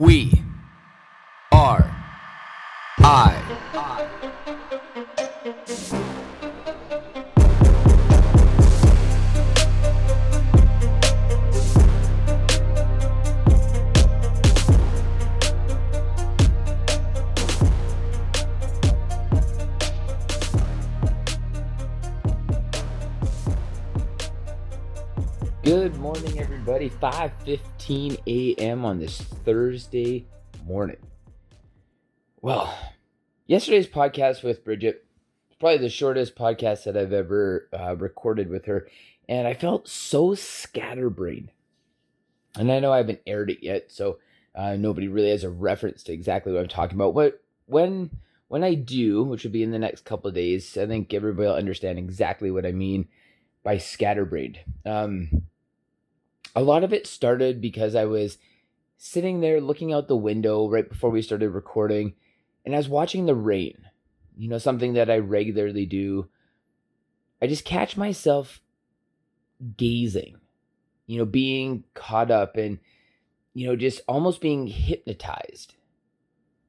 We are I. Good morning, everybody. 5:15 a.m. on this Thursday morning. Well, yesterday's podcast with Bridget probably the shortest podcast that I've ever uh, recorded with her, and I felt so scatterbrained. And I know I haven't aired it yet, so uh, nobody really has a reference to exactly what I'm talking about. But when when I do, which will be in the next couple of days, I think everybody will understand exactly what I mean by scatterbrained. Um, a lot of it started because I was sitting there looking out the window right before we started recording, and I was watching the rain. You know, something that I regularly do. I just catch myself gazing, you know, being caught up and, you know, just almost being hypnotized,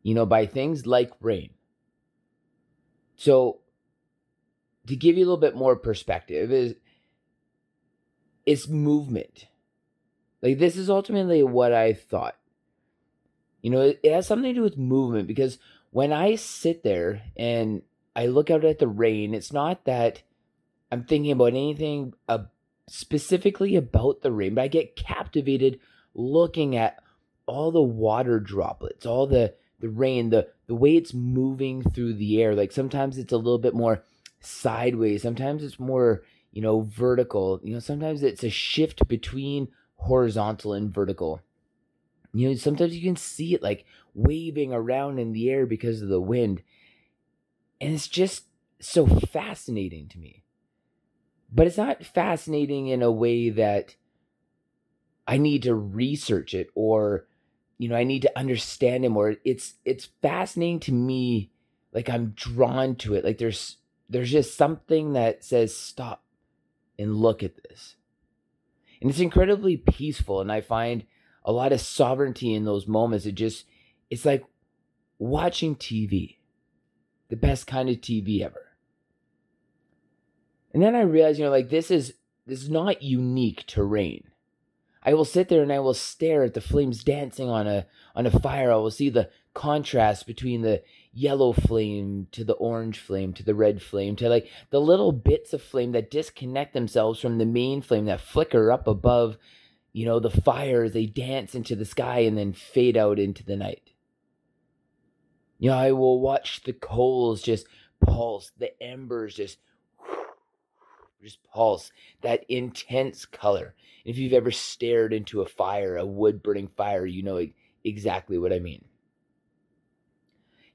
you know, by things like rain. So, to give you a little bit more perspective, is it's movement like this is ultimately what I thought. You know, it, it has something to do with movement because when I sit there and I look out at the rain, it's not that I'm thinking about anything uh, specifically about the rain, but I get captivated looking at all the water droplets, all the the rain, the the way it's moving through the air. Like sometimes it's a little bit more sideways, sometimes it's more, you know, vertical. You know, sometimes it's a shift between horizontal and vertical. You know, sometimes you can see it like waving around in the air because of the wind. And it's just so fascinating to me. But it's not fascinating in a way that I need to research it or you know, I need to understand it more. It's it's fascinating to me like I'm drawn to it. Like there's there's just something that says stop and look at this. And it's incredibly peaceful. And I find a lot of sovereignty in those moments. It just, it's like watching TV, the best kind of TV ever. And then I realized, you know, like this is, this is not unique to rain. I will sit there and I will stare at the flames dancing on a on a fire. I will see the contrast between the yellow flame to the orange flame to the red flame to like the little bits of flame that disconnect themselves from the main flame that flicker up above you know the fire as they dance into the sky and then fade out into the night. You know i will watch the coals just pulse the embers just just pulse that intense color. If you've ever stared into a fire a wood burning fire you know exactly what i mean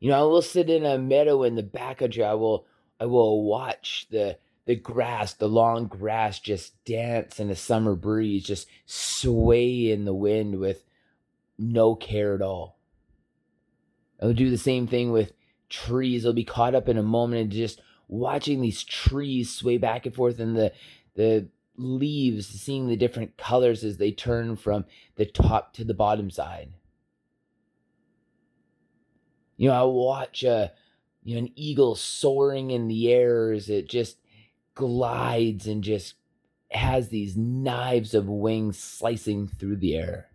you know, I will sit in a meadow in the backcountry. I will I will watch the the grass, the long grass just dance in a summer breeze, just sway in the wind with no care at all. I'll do the same thing with trees. I'll be caught up in a moment and just watching these trees sway back and forth and the the leaves, seeing the different colors as they turn from the top to the bottom side. You know, I watch a you know an eagle soaring in the air as it just glides and just has these knives of wings slicing through the air.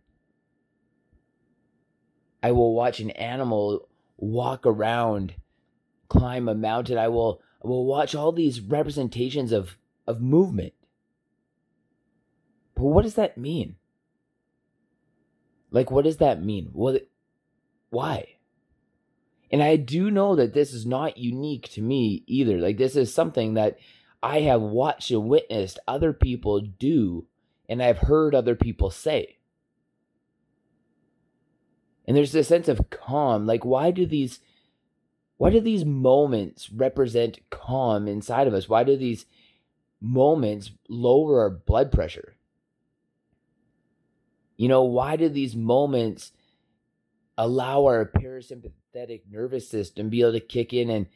I will watch an animal walk around, climb a mountain. I will I will watch all these representations of of movement. But what does that mean? Like what does that mean? What why? And I do know that this is not unique to me either. Like, this is something that I have watched and witnessed other people do, and I've heard other people say. And there's this sense of calm. Like, why do these. Why do these moments represent calm inside of us? Why do these moments lower our blood pressure? You know, why do these moments allow our parasympathetic nervous system be able to kick in and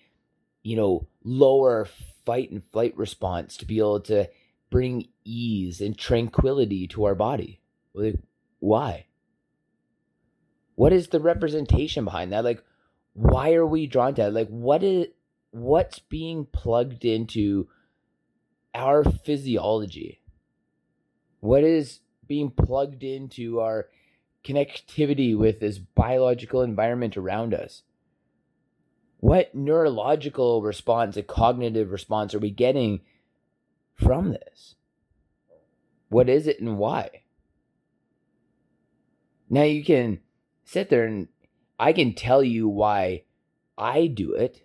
you know lower fight and flight response to be able to bring ease and tranquility to our body like, why What is the representation behind that? Like, why are we drawn to that? Like, what is what's being plugged into our physiology? What is being plugged into our connectivity with this biological environment around us? What neurological response, a cognitive response, are we getting from this? What is it and why? Now you can sit there and I can tell you why I do it.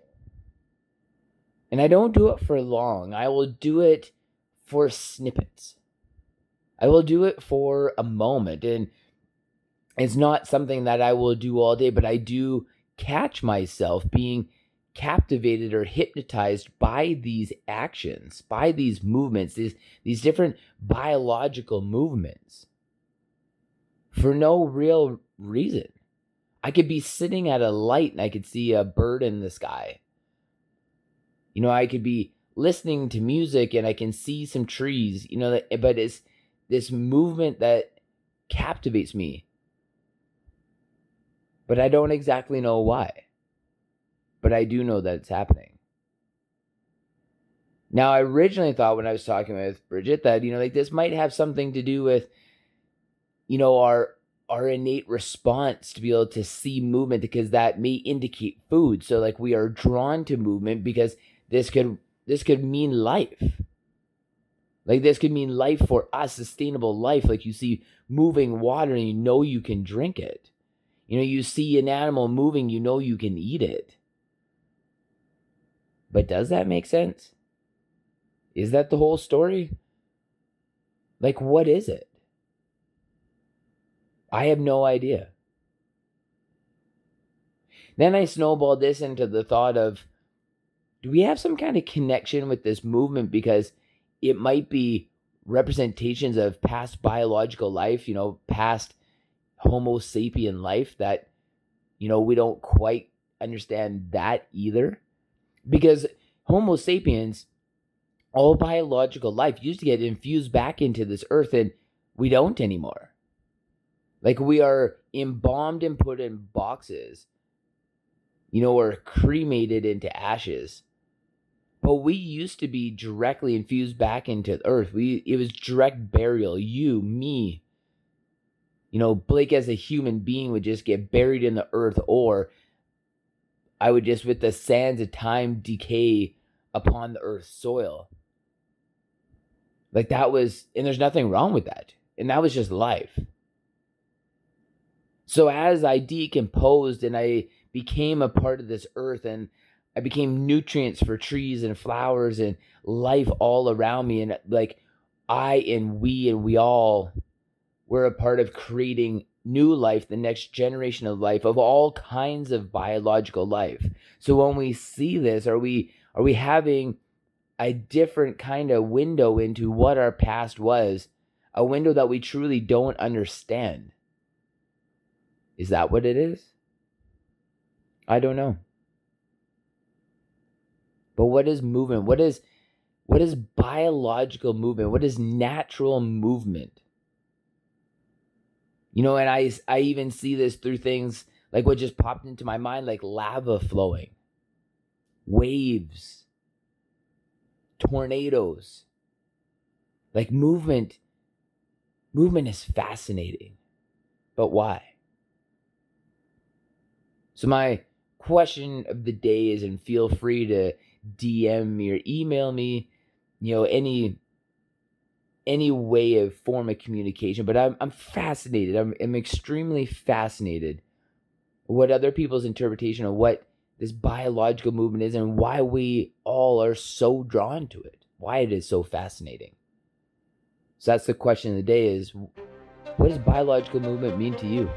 And I don't do it for long. I will do it for snippets. I will do it for a moment. And it's not something that I will do all day, but I do catch myself being captivated or hypnotized by these actions, by these movements, these, these different biological movements for no real reason. I could be sitting at a light and I could see a bird in the sky. You know, I could be listening to music and I can see some trees, you know, but it's this movement that captivates me. But I don't exactly know why. But I do know that it's happening. Now, I originally thought when I was talking with Bridget that, you know, like this might have something to do with, you know, our our innate response to be able to see movement because that may indicate food. So like we are drawn to movement because this could this could mean life. Like this could mean life for us, sustainable life. Like you see moving water and you know you can drink it. You know, you see an animal moving, you know you can eat it. But does that make sense? Is that the whole story? Like, what is it? I have no idea. Then I snowballed this into the thought of do we have some kind of connection with this movement because it might be representations of past biological life, you know, past Homo sapien life that, you know, we don't quite understand that either. Because Homo sapiens, all biological life used to get infused back into this earth, and we don't anymore. Like we are embalmed and put in boxes, you know, or cremated into ashes. But we used to be directly infused back into earth. We it was direct burial. You, me, you know, Blake as a human being would just get buried in the earth, or I would just, with the sands of time, decay upon the earth's soil. Like that was, and there's nothing wrong with that. And that was just life. So as I decomposed and I became a part of this earth and I became nutrients for trees and flowers and life all around me and like I and we and we all were a part of creating new life, the next generation of life of all kinds of biological life. So when we see this, are we are we having a different kind of window into what our past was, a window that we truly don't understand? Is that what it is? I don't know. But what is movement? What is what is biological movement? What is natural movement? You know, and I I even see this through things like what just popped into my mind like lava flowing, waves, tornadoes. Like movement movement is fascinating. But why? So my question of the day is, and feel free to DM me or email me, you know, any any way of form of communication. But I'm I'm fascinated. I'm, I'm extremely fascinated what other people's interpretation of what this biological movement is and why we all are so drawn to it. Why it is so fascinating. So that's the question of the day is what does biological movement mean to you?